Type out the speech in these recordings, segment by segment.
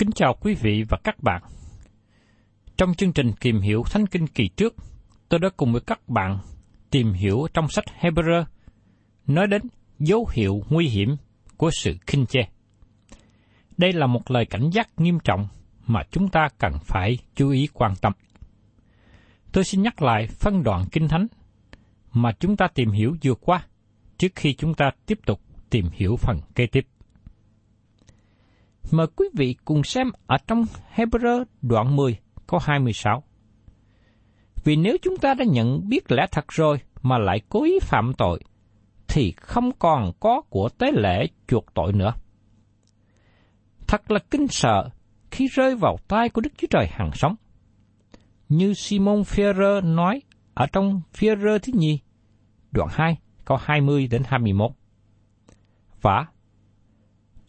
Kính chào quý vị và các bạn. Trong chương trình tìm hiểu Thánh Kinh kỳ trước, tôi đã cùng với các bạn tìm hiểu trong sách Hebrew nói đến dấu hiệu nguy hiểm của sự khinh chê. Đây là một lời cảnh giác nghiêm trọng mà chúng ta cần phải chú ý quan tâm. Tôi xin nhắc lại phân đoạn kinh thánh mà chúng ta tìm hiểu vừa qua trước khi chúng ta tiếp tục tìm hiểu phần kế tiếp. Mời quý vị cùng xem ở trong Hebrew đoạn 10 câu 26. Vì nếu chúng ta đã nhận biết lẽ thật rồi mà lại cố ý phạm tội, thì không còn có của tế lễ chuộc tội nữa. Thật là kinh sợ khi rơi vào tay của Đức Chúa Trời hàng sống. Như Simon Ferrer nói ở trong Ferrer thứ nhì, đoạn 2, câu 20 đến 21. Và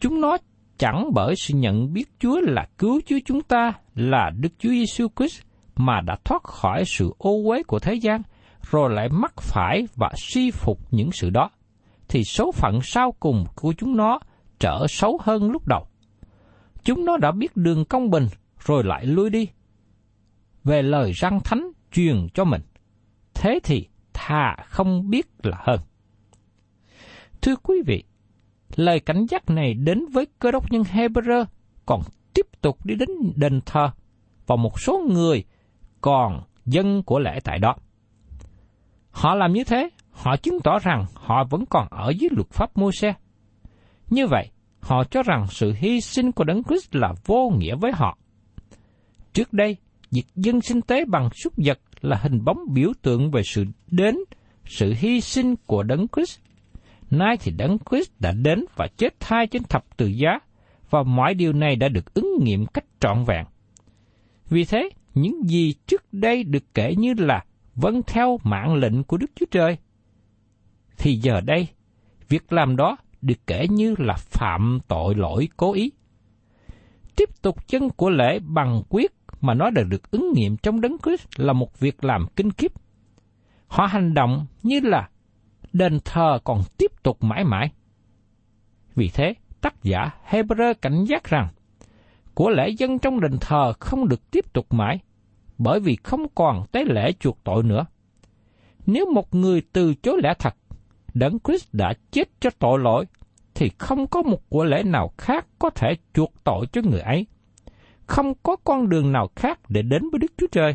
chúng nó chẳng bởi sự nhận biết Chúa là cứu Chúa chúng ta là Đức Chúa Giêsu Christ mà đã thoát khỏi sự ô uế của thế gian, rồi lại mắc phải và suy phục những sự đó, thì số phận sau cùng của chúng nó trở xấu hơn lúc đầu. Chúng nó đã biết đường công bình, rồi lại lui đi. Về lời răng thánh truyền cho mình, thế thì thà không biết là hơn. Thưa quý vị, lời cảnh giác này đến với cơ đốc nhân Hebrew còn tiếp tục đi đến đền thờ và một số người còn dân của lễ tại đó. Họ làm như thế, họ chứng tỏ rằng họ vẫn còn ở dưới luật pháp mô xe. Như vậy, họ cho rằng sự hy sinh của Đấng Christ là vô nghĩa với họ. Trước đây, việc dân sinh tế bằng súc vật là hình bóng biểu tượng về sự đến, sự hy sinh của Đấng Christ. Nay thì Đấng Christ đã đến và chết thai trên thập tự giá, và mọi điều này đã được ứng nghiệm cách trọn vẹn. Vì thế, những gì trước đây được kể như là vâng theo mạng lệnh của Đức Chúa Trời, thì giờ đây, việc làm đó được kể như là phạm tội lỗi cố ý. Tiếp tục chân của lễ bằng quyết mà nó đã được ứng nghiệm trong đấng Christ là một việc làm kinh khiếp. Họ hành động như là đền thờ còn tiếp tục mãi mãi. Vì thế, tác giả Hebrew cảnh giác rằng, của lễ dân trong đền thờ không được tiếp tục mãi, bởi vì không còn tế lễ chuộc tội nữa. Nếu một người từ chối lẽ thật, Đấng Christ đã chết cho tội lỗi, thì không có một của lễ nào khác có thể chuộc tội cho người ấy. Không có con đường nào khác để đến với Đức Chúa Trời.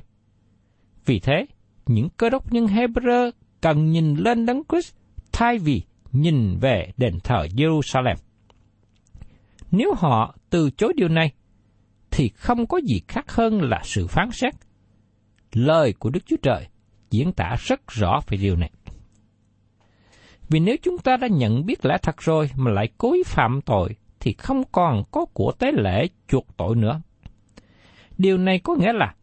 Vì thế, những cơ đốc nhân Hebrew cần nhìn lên Đấng Christ thay vì nhìn về đền thờ Jerusalem. Nếu họ từ chối điều này, thì không có gì khác hơn là sự phán xét. Lời của Đức Chúa Trời diễn tả rất rõ về điều này. Vì nếu chúng ta đã nhận biết lẽ thật rồi mà lại cố ý phạm tội, thì không còn có của tế lễ chuộc tội nữa. Điều này có nghĩa là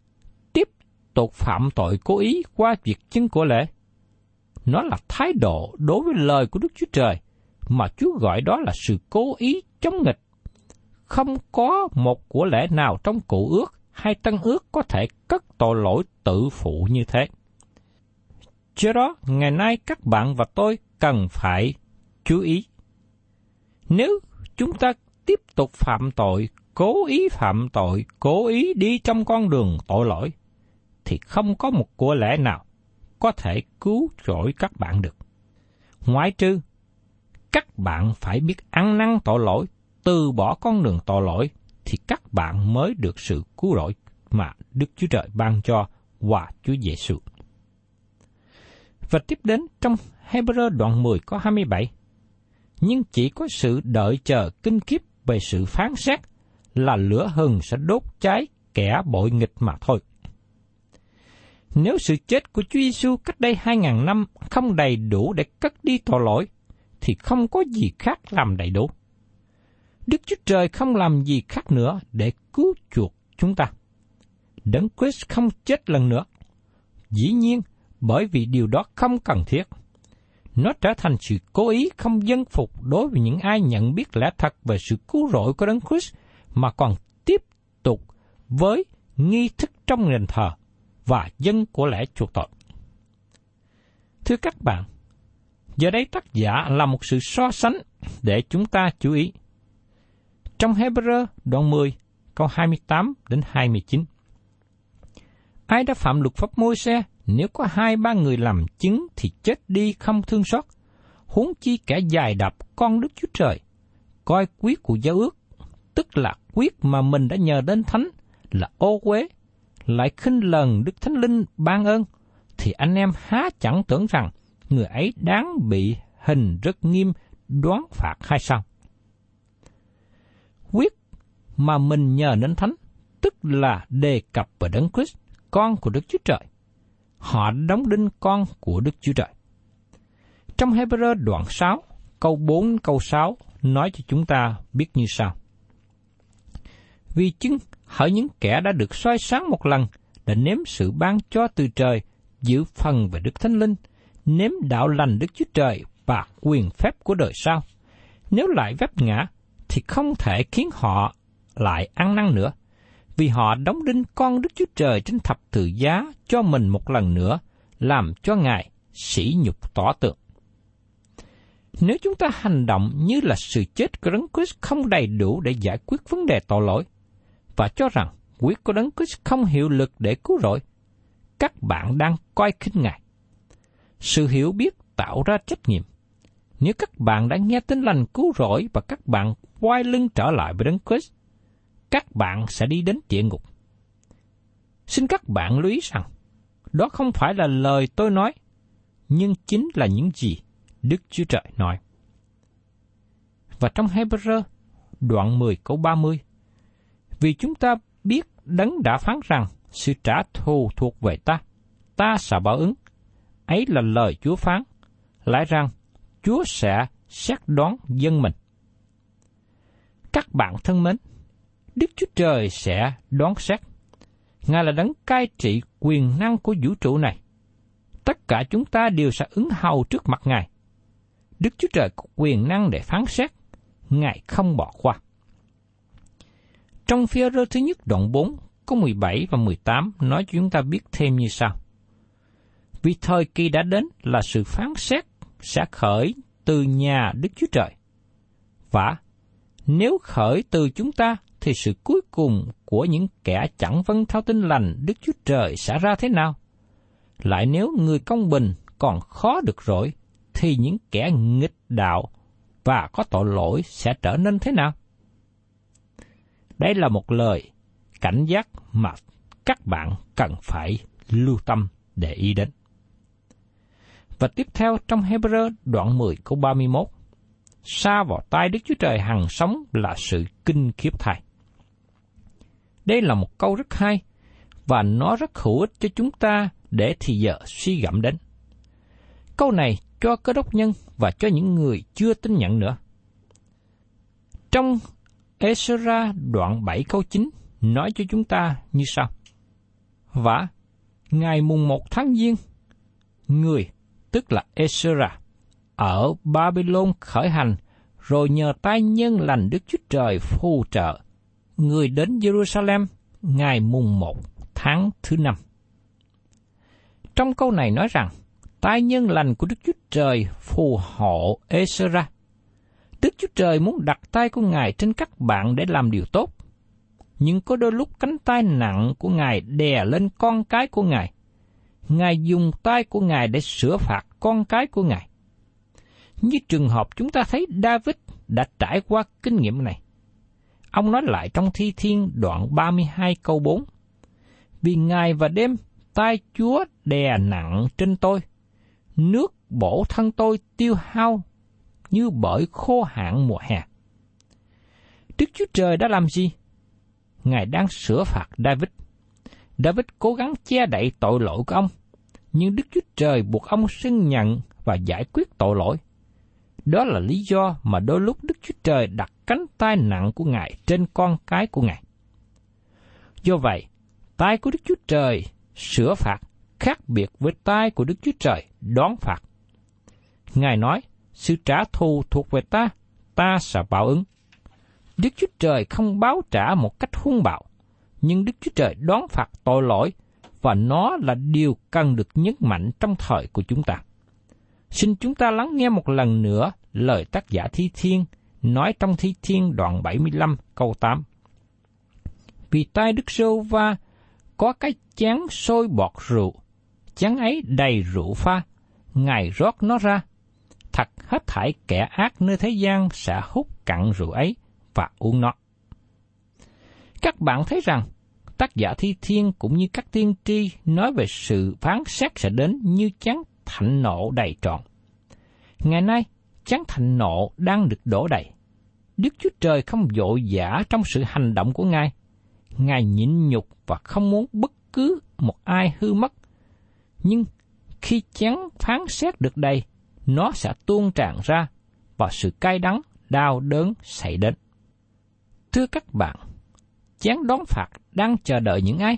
tiếp tục phạm tội cố ý qua việc chứng của lễ. Nó là thái độ đối với lời của Đức Chúa Trời mà Chúa gọi đó là sự cố ý chống nghịch. Không có một của lễ nào trong cụ ước hay tân ước có thể cất tội lỗi tự phụ như thế. Do đó, ngày nay các bạn và tôi cần phải chú ý. Nếu chúng ta tiếp tục phạm tội, cố ý phạm tội, cố ý đi trong con đường tội lỗi, thì không có một của lẽ nào có thể cứu rỗi các bạn được. Ngoại trừ, các bạn phải biết ăn năn tội lỗi, từ bỏ con đường tội lỗi, thì các bạn mới được sự cứu rỗi mà Đức Chúa Trời ban cho qua Chúa Giêsu. Và tiếp đến trong Hebrew đoạn 10 có 27. Nhưng chỉ có sự đợi chờ kinh kiếp về sự phán xét là lửa hừng sẽ đốt cháy kẻ bội nghịch mà thôi. Nếu sự chết của Chúa Giêsu cách đây hai ngàn năm không đầy đủ để cất đi tội lỗi, thì không có gì khác làm đầy đủ. Đức Chúa Trời không làm gì khác nữa để cứu chuộc chúng ta. Đấng Christ không chết lần nữa. Dĩ nhiên, bởi vì điều đó không cần thiết. Nó trở thành sự cố ý không dân phục đối với những ai nhận biết lẽ thật về sự cứu rỗi của Đấng Christ mà còn tiếp tục với nghi thức trong nền thờ và dân của lẽ chuộc tội. Thưa các bạn, giờ đây tác giả là một sự so sánh để chúng ta chú ý. Trong Hebrew đoạn 10, câu 28 đến 29. Ai đã phạm luật pháp môi xe, nếu có hai ba người làm chứng thì chết đi không thương xót. Huống chi kẻ dài đạp con Đức Chúa Trời, coi quyết của giáo ước, tức là quyết mà mình đã nhờ đến thánh, là ô quế, lại khinh lần Đức Thánh Linh ban ơn, thì anh em há chẳng tưởng rằng người ấy đáng bị hình rất nghiêm đoán phạt hay sao? Quyết mà mình nhờ đến thánh, tức là đề cập về đấng Christ, con của Đức Chúa Trời. Họ đóng đinh con của Đức Chúa Trời. Trong Hebrew đoạn 6, câu 4 câu 6 nói cho chúng ta biết như sau. Vì chứng hỡi những kẻ đã được soi sáng một lần, đã nếm sự ban cho từ trời, giữ phần về Đức Thánh Linh, nếm đạo lành Đức Chúa Trời và quyền phép của đời sau. Nếu lại vấp ngã, thì không thể khiến họ lại ăn năn nữa, vì họ đóng đinh con Đức Chúa Trời trên thập tự giá cho mình một lần nữa, làm cho Ngài sỉ nhục tỏ tượng. Nếu chúng ta hành động như là sự chết của Đấng Christ không đầy đủ để giải quyết vấn đề tội lỗi, và cho rằng quyết của Đấng Christ không hiệu lực để cứu rỗi, các bạn đang coi khinh Ngài. Sự hiểu biết tạo ra trách nhiệm. Nếu các bạn đã nghe tin lành cứu rỗi và các bạn quay lưng trở lại với Đấng Christ, các bạn sẽ đi đến địa ngục. Xin các bạn lưu ý rằng, đó không phải là lời tôi nói, nhưng chính là những gì Đức Chúa Trời nói. Và trong Hebrew, đoạn 10 câu 30, vì chúng ta biết đấng đã phán rằng sự trả thù thuộc về ta, ta sẽ báo ứng. Ấy là lời Chúa phán, lại rằng Chúa sẽ xét đoán dân mình. Các bạn thân mến, Đức Chúa Trời sẽ đoán xét. Ngài là đấng cai trị quyền năng của vũ trụ này. Tất cả chúng ta đều sẽ ứng hầu trước mặt Ngài. Đức Chúa Trời có quyền năng để phán xét. Ngài không bỏ qua. Trong phía rơ thứ nhất đoạn 4, có 17 và 18 nói cho chúng ta biết thêm như sau. Vì thời kỳ đã đến là sự phán xét sẽ khởi từ nhà Đức Chúa Trời. Và nếu khởi từ chúng ta thì sự cuối cùng của những kẻ chẳng vâng theo tin lành Đức Chúa Trời sẽ ra thế nào? Lại nếu người công bình còn khó được rồi, thì những kẻ nghịch đạo và có tội lỗi sẽ trở nên thế nào? Đây là một lời cảnh giác mà các bạn cần phải lưu tâm để ý đến. Và tiếp theo trong Hebrew đoạn 10 câu 31, xa vào tay Đức Chúa Trời hằng sống là sự kinh khiếp thai. Đây là một câu rất hay, và nó rất hữu ích cho chúng ta để thì giờ suy gẫm đến. Câu này cho cơ đốc nhân và cho những người chưa tin nhận nữa. Trong Esra đoạn 7 câu 9 nói cho chúng ta như sau. Và ngày mùng 1 tháng Giêng, người, tức là Esra, ở Babylon khởi hành, rồi nhờ tay nhân lành Đức Chúa Trời phù trợ, người đến Jerusalem ngày mùng 1 tháng thứ năm. Trong câu này nói rằng, tai nhân lành của Đức Chúa Trời phù hộ Esra. Đức Chúa Trời muốn đặt tay của Ngài trên các bạn để làm điều tốt. Nhưng có đôi lúc cánh tay nặng của Ngài đè lên con cái của Ngài. Ngài dùng tay của Ngài để sửa phạt con cái của Ngài. Như trường hợp chúng ta thấy David đã trải qua kinh nghiệm này. Ông nói lại trong Thi Thiên đoạn 32 câu 4. Vì ngày và đêm, tay Chúa đè nặng trên tôi. Nước bổ thân tôi tiêu hao như bởi khô hạn mùa hè. Đức Chúa Trời đã làm gì? Ngài đang sửa phạt David. David cố gắng che đậy tội lỗi của ông, nhưng Đức Chúa Trời buộc ông xưng nhận và giải quyết tội lỗi. Đó là lý do mà đôi lúc Đức Chúa Trời đặt cánh tay nặng của Ngài trên con cái của Ngài. Do vậy, tay của Đức Chúa Trời sửa phạt khác biệt với tay của Đức Chúa Trời đón phạt. Ngài nói, sự trả thù thuộc về ta, ta sẽ báo ứng. Đức Chúa Trời không báo trả một cách hung bạo, nhưng Đức Chúa Trời đón phạt tội lỗi và nó là điều cần được nhấn mạnh trong thời của chúng ta. Xin chúng ta lắng nghe một lần nữa lời tác giả Thi Thiên nói trong Thi Thiên đoạn 75 câu 8. Vì tay Đức Sô Va có cái chén sôi bọt rượu, chén ấy đầy rượu pha, Ngài rót nó ra. Thật hết thảy kẻ ác nơi thế gian sẽ hút cặn rượu ấy và uống nó. Các bạn thấy rằng, tác giả Thi Thiên cũng như các tiên tri nói về sự phán xét sẽ đến như chán thạnh nộ đầy trọn. Ngày nay, chán thạnh nộ đang được đổ đầy. Đức Chúa Trời không vội vã trong sự hành động của Ngài. Ngài nhịn nhục và không muốn bất cứ một ai hư mất. Nhưng khi chán phán xét được đầy, nó sẽ tuôn tràn ra và sự cay đắng, đau đớn xảy đến. Thưa các bạn, chán đón phạt đang chờ đợi những ai?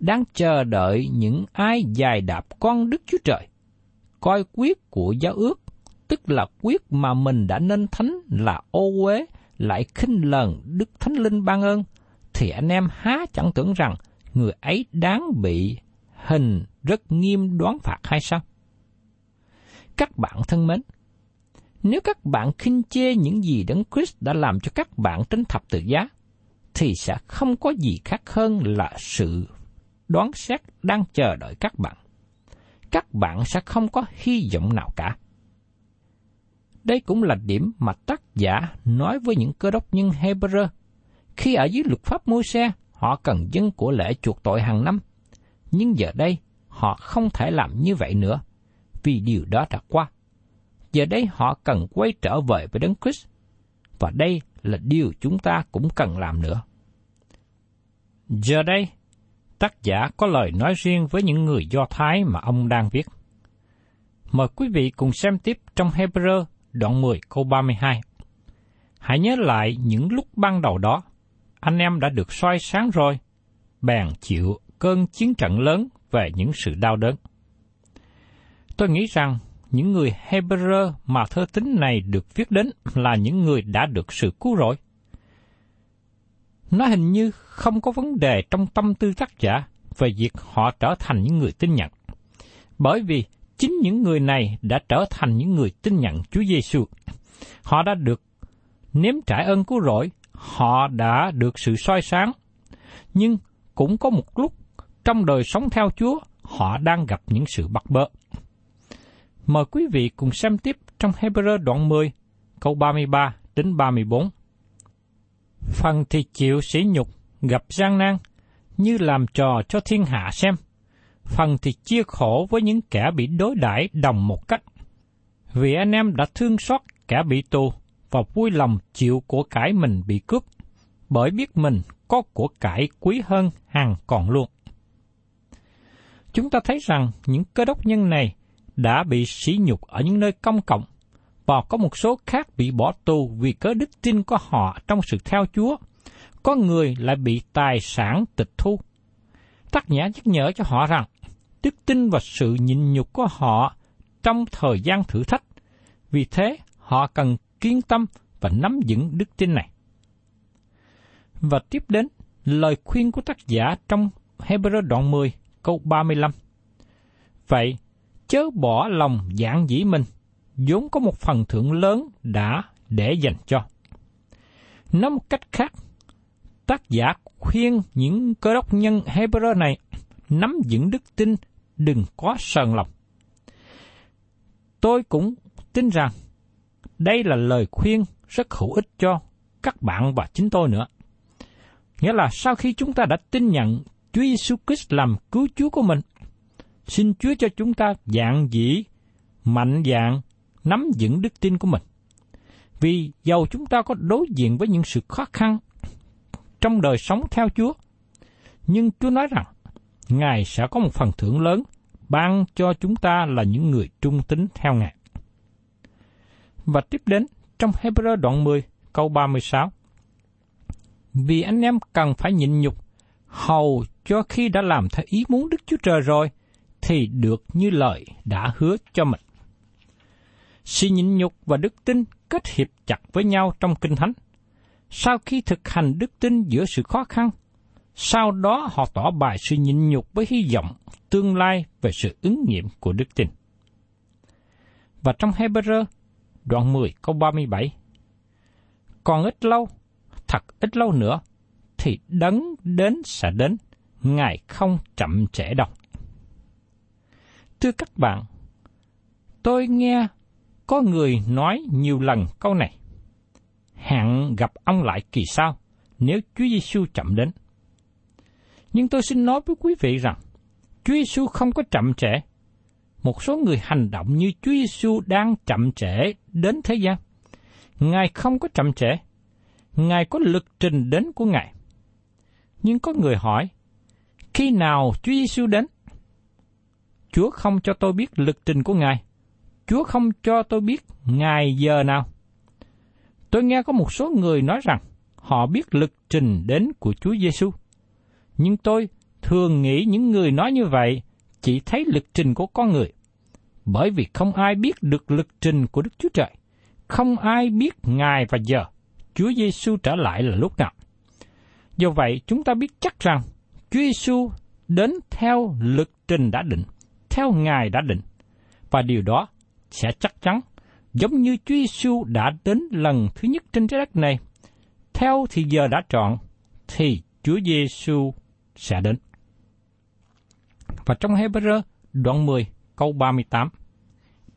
Đang chờ đợi những ai dài đạp con Đức Chúa Trời, coi quyết của giáo ước, tức là quyết mà mình đã nên thánh là ô uế, lại khinh lần Đức Thánh Linh ban ơn, thì anh em há chẳng tưởng rằng người ấy đáng bị hình rất nghiêm đoán phạt hay sao? Các bạn thân mến, nếu các bạn khinh chê những gì Đấng Christ đã làm cho các bạn trên thập tự giá, thì sẽ không có gì khác hơn là sự đoán xét đang chờ đợi các bạn. Các bạn sẽ không có hy vọng nào cả. Đây cũng là điểm mà tác giả nói với những cơ đốc nhân Hebrew. Khi ở dưới luật pháp môi xe, họ cần dân của lễ chuộc tội hàng năm. Nhưng giờ đây, họ không thể làm như vậy nữa, vì điều đó đã qua. Giờ đây họ cần quay trở về với Đấng Christ, và đây là điều chúng ta cũng cần làm nữa. Giờ đây, tác giả có lời nói riêng với những người Do Thái mà ông đang viết. Mời quý vị cùng xem tiếp trong Hebrew đoạn 10 câu 32. Hãy nhớ lại những lúc ban đầu đó, anh em đã được soi sáng rồi, bèn chịu cơn chiến trận lớn về những sự đau đớn. Tôi nghĩ rằng những người Hebrew mà thơ tính này được viết đến là những người đã được sự cứu rỗi. Nó hình như không có vấn đề trong tâm tư tác giả về việc họ trở thành những người tin nhận. Bởi vì chính những người này đã trở thành những người tin nhận Chúa Giêsu. Họ đã được nếm trải ơn cứu rỗi, họ đã được sự soi sáng. Nhưng cũng có một lúc trong đời sống theo Chúa, họ đang gặp những sự bắt bớ. Mời quý vị cùng xem tiếp trong Hebrew đoạn 10, câu 33 đến 34. Phần thì chịu sỉ nhục, gặp gian nan, như làm trò cho thiên hạ xem. Phần thì chia khổ với những kẻ bị đối đãi đồng một cách. Vì anh em đã thương xót kẻ bị tù và vui lòng chịu của cải mình bị cướp, bởi biết mình có của cải quý hơn hàng còn luôn. Chúng ta thấy rằng những cơ đốc nhân này đã bị sỉ nhục ở những nơi công cộng, và có một số khác bị bỏ tù vì cớ đức tin của họ trong sự theo Chúa. Có người lại bị tài sản tịch thu. Tác giả nhắc nhở cho họ rằng, đức tin và sự nhịn nhục của họ trong thời gian thử thách. Vì thế, họ cần kiên tâm và nắm vững đức tin này. Và tiếp đến, lời khuyên của tác giả trong Hebrew đoạn 10, câu 35. Vậy, chớ bỏ lòng dạng dĩ mình, vốn có một phần thưởng lớn đã để dành cho. Nói một cách khác, tác giả khuyên những cơ đốc nhân Hebrew này nắm vững đức tin, đừng có sờn lòng. Tôi cũng tin rằng đây là lời khuyên rất hữu ích cho các bạn và chính tôi nữa. Nghĩa là sau khi chúng ta đã tin nhận Chúa Giêsu Christ làm cứu Chúa của mình, xin Chúa cho chúng ta dạng dĩ, mạnh dạng, nắm vững đức tin của mình. Vì dầu chúng ta có đối diện với những sự khó khăn trong đời sống theo Chúa, nhưng Chúa nói rằng Ngài sẽ có một phần thưởng lớn ban cho chúng ta là những người trung tín theo Ngài. Và tiếp đến trong Hebrew đoạn 10 câu 36. Vì anh em cần phải nhịn nhục, hầu cho khi đã làm theo ý muốn Đức Chúa Trời rồi, thì được như lời đã hứa cho mình. Sự nhịn nhục và đức tin kết hiệp chặt với nhau trong Kinh Thánh. Sau khi thực hành đức tin giữa sự khó khăn, sau đó họ tỏ bài sự nhịn nhục với hy vọng tương lai về sự ứng nghiệm của đức tin. Và trong Hebrew, đoạn 10 câu 37, Còn ít lâu, thật ít lâu nữa, thì đấng đến sẽ đến, Ngài không chậm trễ đâu. Thưa các bạn, tôi nghe có người nói nhiều lần câu này. Hẹn gặp ông lại kỳ sau nếu Chúa Giêsu chậm đến. Nhưng tôi xin nói với quý vị rằng, Chúa Giêsu không có chậm trễ. Một số người hành động như Chúa Giêsu đang chậm trễ đến thế gian. Ngài không có chậm trễ. Ngài có lực trình đến của Ngài. Nhưng có người hỏi, khi nào Chúa Giêsu đến? Chúa không cho tôi biết lực trình của Ngài. Chúa không cho tôi biết ngày giờ nào. Tôi nghe có một số người nói rằng họ biết lực trình đến của Chúa Giêsu. Nhưng tôi thường nghĩ những người nói như vậy chỉ thấy lực trình của con người. Bởi vì không ai biết được lực trình của Đức Chúa Trời. Không ai biết ngày và giờ Chúa Giêsu trở lại là lúc nào. Do vậy, chúng ta biết chắc rằng Chúa Giêsu đến theo lực trình đã định, theo Ngài đã định. Và điều đó sẽ chắc chắn, giống như Chúa Giêsu đã đến lần thứ nhất trên trái đất này. Theo thì giờ đã chọn, thì Chúa Giêsu sẽ đến. Và trong Hebrew đoạn 10 câu 38,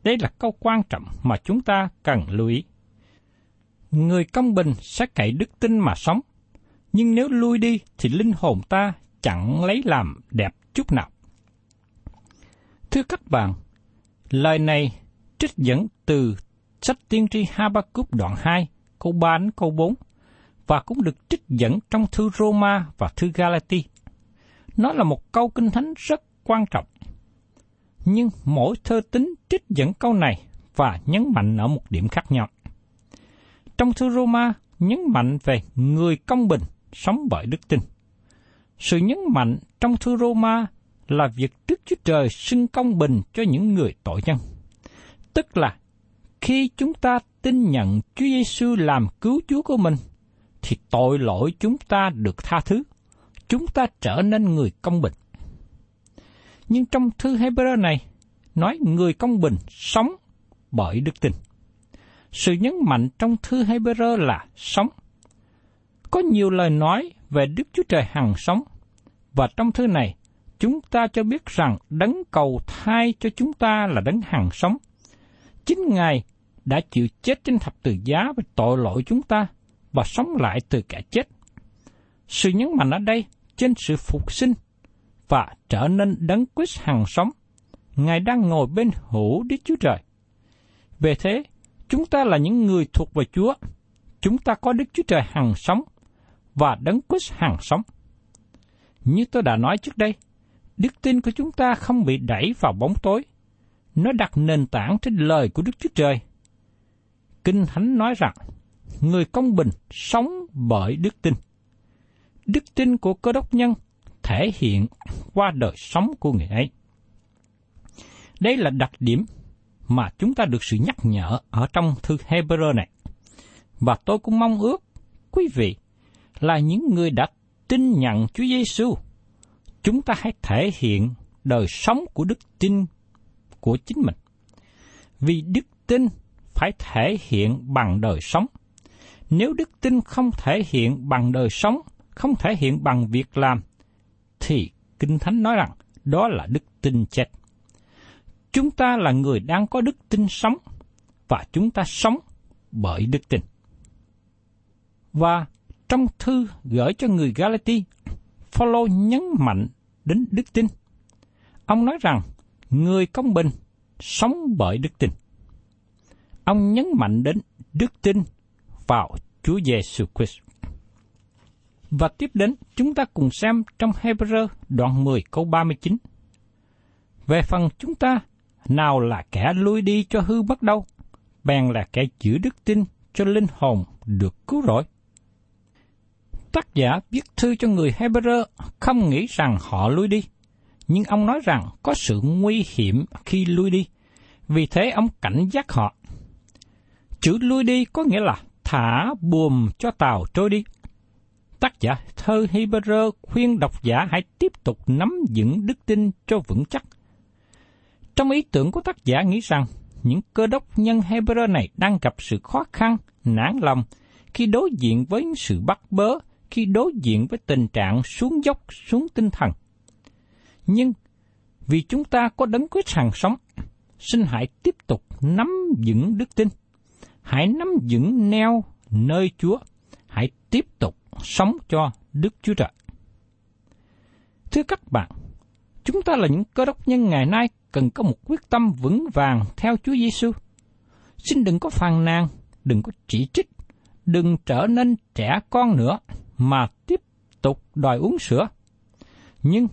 đây là câu quan trọng mà chúng ta cần lưu ý. Người công bình sẽ cậy đức tin mà sống, nhưng nếu lui đi thì linh hồn ta chẳng lấy làm đẹp chút nào. Thưa các bạn, lời này trích dẫn từ sách tiên tri Habakkuk đoạn 2, câu 3 đến câu 4, và cũng được trích dẫn trong thư Roma và thư Galati. Nó là một câu kinh thánh rất quan trọng. Nhưng mỗi thơ tính trích dẫn câu này và nhấn mạnh ở một điểm khác nhau. Trong thư Roma nhấn mạnh về người công bình sống bởi đức tin. Sự nhấn mạnh trong thư Roma là việc Đức Chúa Trời xưng công bình cho những người tội nhân. Tức là khi chúng ta tin nhận Chúa Giêsu làm cứu Chúa của mình, thì tội lỗi chúng ta được tha thứ. Chúng ta trở nên người công bình. Nhưng trong thư Hebrew này, nói người công bình sống bởi đức tin. Sự nhấn mạnh trong thư Hebrew là sống. Có nhiều lời nói về Đức Chúa Trời hằng sống, và trong thư này, chúng ta cho biết rằng đấng cầu thai cho chúng ta là đấng hằng sống. Chính Ngài đã chịu chết trên thập tự giá về tội lỗi chúng ta và sống lại từ kẻ chết. Sự nhấn mạnh ở đây trên sự phục sinh và trở nên đấng Christ hằng sống. Ngài đang ngồi bên hữu Đức Chúa Trời. Về thế, chúng ta là những người thuộc về Chúa. Chúng ta có Đức Chúa Trời hằng sống và đấng Christ hằng sống. Như tôi đã nói trước đây, đức tin của chúng ta không bị đẩy vào bóng tối. Nó đặt nền tảng trên lời của Đức Chúa Trời. Kinh Thánh nói rằng, người công bình sống bởi đức tin. Đức tin của cơ đốc nhân thể hiện qua đời sống của người ấy. Đây là đặc điểm mà chúng ta được sự nhắc nhở ở trong thư Hebrew này. Và tôi cũng mong ước quý vị là những người đã tin nhận Chúa Giêsu, chúng ta hãy thể hiện đời sống của đức tin của chính mình. Vì đức tin phải thể hiện bằng đời sống. Nếu đức tin không thể hiện bằng đời sống, không thể hiện bằng việc làm, thì Kinh Thánh nói rằng đó là đức tin chết. Chúng ta là người đang có đức tin sống, và chúng ta sống bởi đức tin. Và trong thư gửi cho người Galati, Phaolô nhấn mạnh đến đức tin. Ông nói rằng người công bình sống bởi đức tin. Ông nhấn mạnh đến đức tin vào Chúa Giêsu Christ. Và tiếp đến, chúng ta cùng xem trong Hebrew đoạn 10 câu 39. Về phần chúng ta, nào là kẻ lui đi cho hư bất đâu, bèn là kẻ giữ đức tin cho linh hồn được cứu rỗi. Tác giả viết thư cho người Hebrew không nghĩ rằng họ lui đi, nhưng ông nói rằng có sự nguy hiểm khi lui đi, vì thế ông cảnh giác họ. Chữ lui đi có nghĩa là thả buồm cho tàu trôi đi. Tác giả thơ Hebrew khuyên độc giả hãy tiếp tục nắm vững đức tin cho vững chắc. Trong ý tưởng của tác giả nghĩ rằng những cơ đốc nhân Hebrew này đang gặp sự khó khăn, nản lòng khi đối diện với sự bắt bớ, khi đối diện với tình trạng xuống dốc xuống tinh thần. Nhưng vì chúng ta có đấng quyết hàng sống, xin hãy tiếp tục nắm vững đức tin. Hãy nắm vững neo nơi Chúa. Hãy tiếp tục sống cho Đức Chúa Trời. Thưa các bạn, chúng ta là những cơ đốc nhân ngày nay cần có một quyết tâm vững vàng theo Chúa Giêsu. Xin đừng có phàn nàn, đừng có chỉ trích, đừng trở nên trẻ con nữa mà tiếp tục đòi uống sữa. Nhưng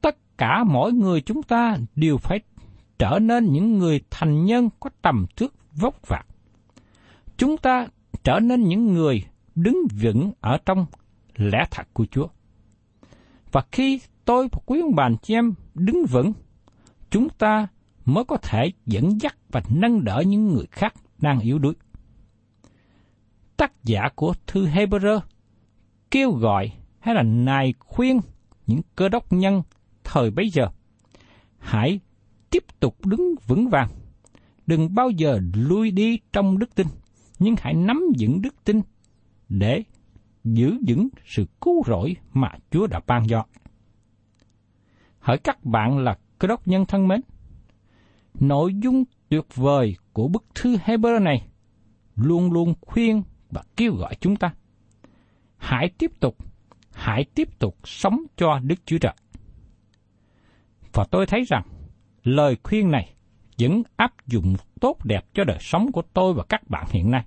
tất cả mỗi người chúng ta đều phải trở nên những người thành nhân có tầm thước vóc vạc. Chúng ta trở nên những người đứng vững ở trong lẽ thật của Chúa. Và khi tôi và quý ông bà chị em đứng vững, chúng ta mới có thể dẫn dắt và nâng đỡ những người khác đang yếu đuối. Tác giả của thư Hebrew kêu gọi hay là nài khuyên những cơ đốc nhân thời bấy giờ hãy tiếp tục đứng vững vàng đừng bao giờ lui đi trong đức tin nhưng hãy nắm vững đức tin để giữ vững sự cứu rỗi mà Chúa đã ban cho. Hỡi các bạn là cơ đốc nhân thân mến, nội dung tuyệt vời của bức thư Hebrew này luôn luôn khuyên và kêu gọi chúng ta. Hãy tiếp tục, hãy tiếp tục sống cho Đức Chúa Trời. Và tôi thấy rằng lời khuyên này vẫn áp dụng tốt đẹp cho đời sống của tôi và các bạn hiện nay.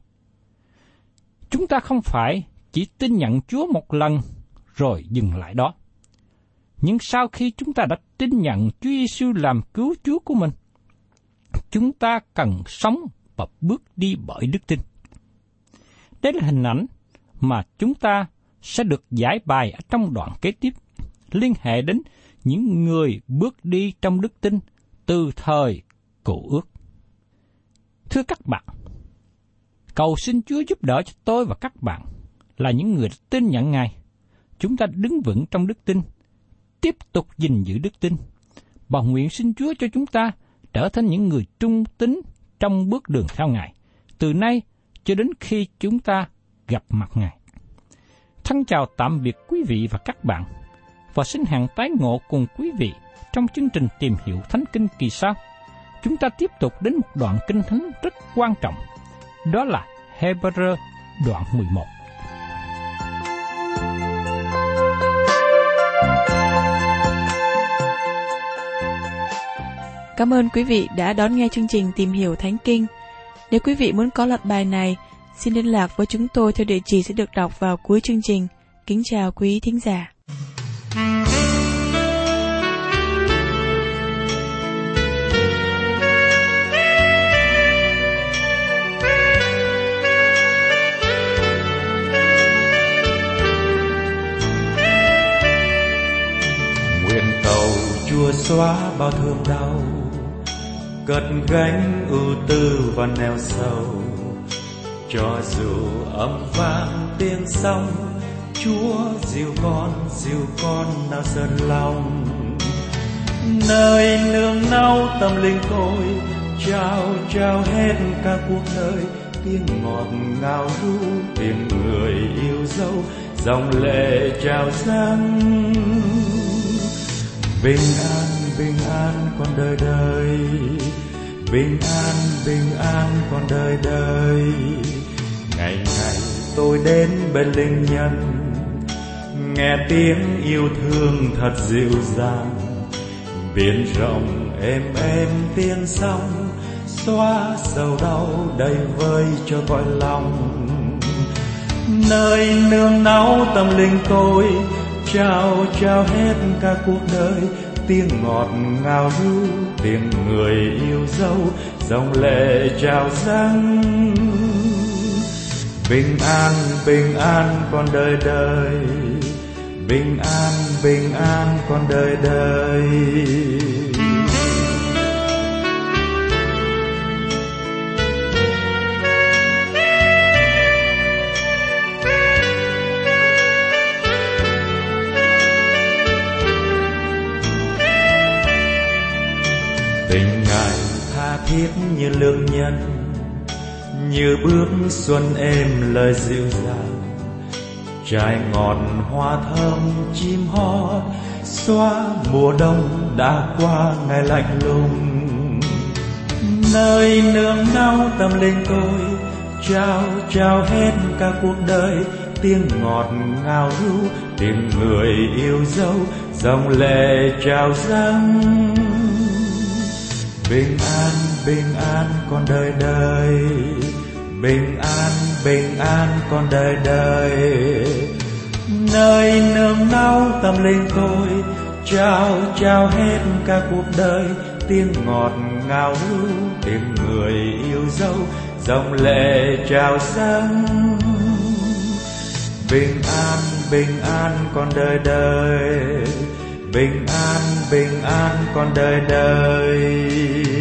Chúng ta không phải chỉ tin nhận Chúa một lần rồi dừng lại đó. Nhưng sau khi chúng ta đã tin nhận Chúa Giêsu làm cứu Chúa của mình, chúng ta cần sống và bước đi bởi đức tin. Đây là hình ảnh mà chúng ta sẽ được giải bài ở trong đoạn kế tiếp, liên hệ đến những người bước đi trong đức tin từ thời cổ ước. Thưa các bạn, cầu xin Chúa giúp đỡ cho tôi và các bạn là những người tin nhận Ngài. Chúng ta đứng vững trong đức tin, tiếp tục gìn giữ đức tin, và nguyện xin Chúa cho chúng ta trở thành những người trung tín trong bước đường theo Ngài, từ nay cho đến khi chúng ta gặp mặt Ngài. Thân chào tạm biệt quý vị và các bạn, và xin hẹn tái ngộ cùng quý vị trong chương trình tìm hiểu Thánh Kinh kỳ sau. Chúng ta tiếp tục đến một đoạn Kinh Thánh rất quan trọng, đó là Hebrew đoạn 11. Cảm ơn quý vị đã đón nghe chương trình Tìm hiểu Thánh Kinh. Nếu quý vị muốn có loạt bài này, xin liên lạc với chúng tôi theo địa chỉ sẽ được đọc vào cuối chương trình. Kính chào quý thính giả. Chúa xóa bao thương đau, cất gánh ưu tư và neo sầu cho dù âm vang tiếng sóng, Chúa dìu con dìu con nào sơn lòng. Nơi nương náu tâm linh tôi, trao trao hết cả cuộc đời. Tiếng ngọt ngào ru tìm người yêu dấu, dòng lệ trào dâng. Bình an bình an con đời đời. Bình an bình an con đời đời ngày ngày tôi đến bên linh nhân nghe tiếng yêu thương thật dịu dàng. Biển rộng êm êm tiếng sóng. Xóa sầu đau đầy vơi cho cõi lòng. Nơi nương náu tâm linh tôi, trao trao hết cả cuộc đời. Tiếng ngọt ngào ru, tiếng người yêu dấu, dòng lệ trào dâng bình an bình an con đời đời. Bình an bình an con đời đời. Tình ngài tha thiết như lương nhân như bước xuân êm lời dịu dàng. Trái ngọt hoa thơm chim hót, xóa mùa đông đã qua ngày lạnh lùng. Nơi nương náu tâm linh tôi, trao trao hết cả cuộc đời. Tiếng ngọt ngào ru, tiếng người yêu dấu, dòng lệ trào dâng. Bình an bình an con đời đời. Bình an bình an con đời đời. Nơi nương náu tâm linh tôi, trao trao hết cả cuộc đời. Tiếng ngọt ngào lưu tìm người yêu dấu, dòng lệ trào dâng. Bình an bình an con đời đời. Bình an bình an con đời đời.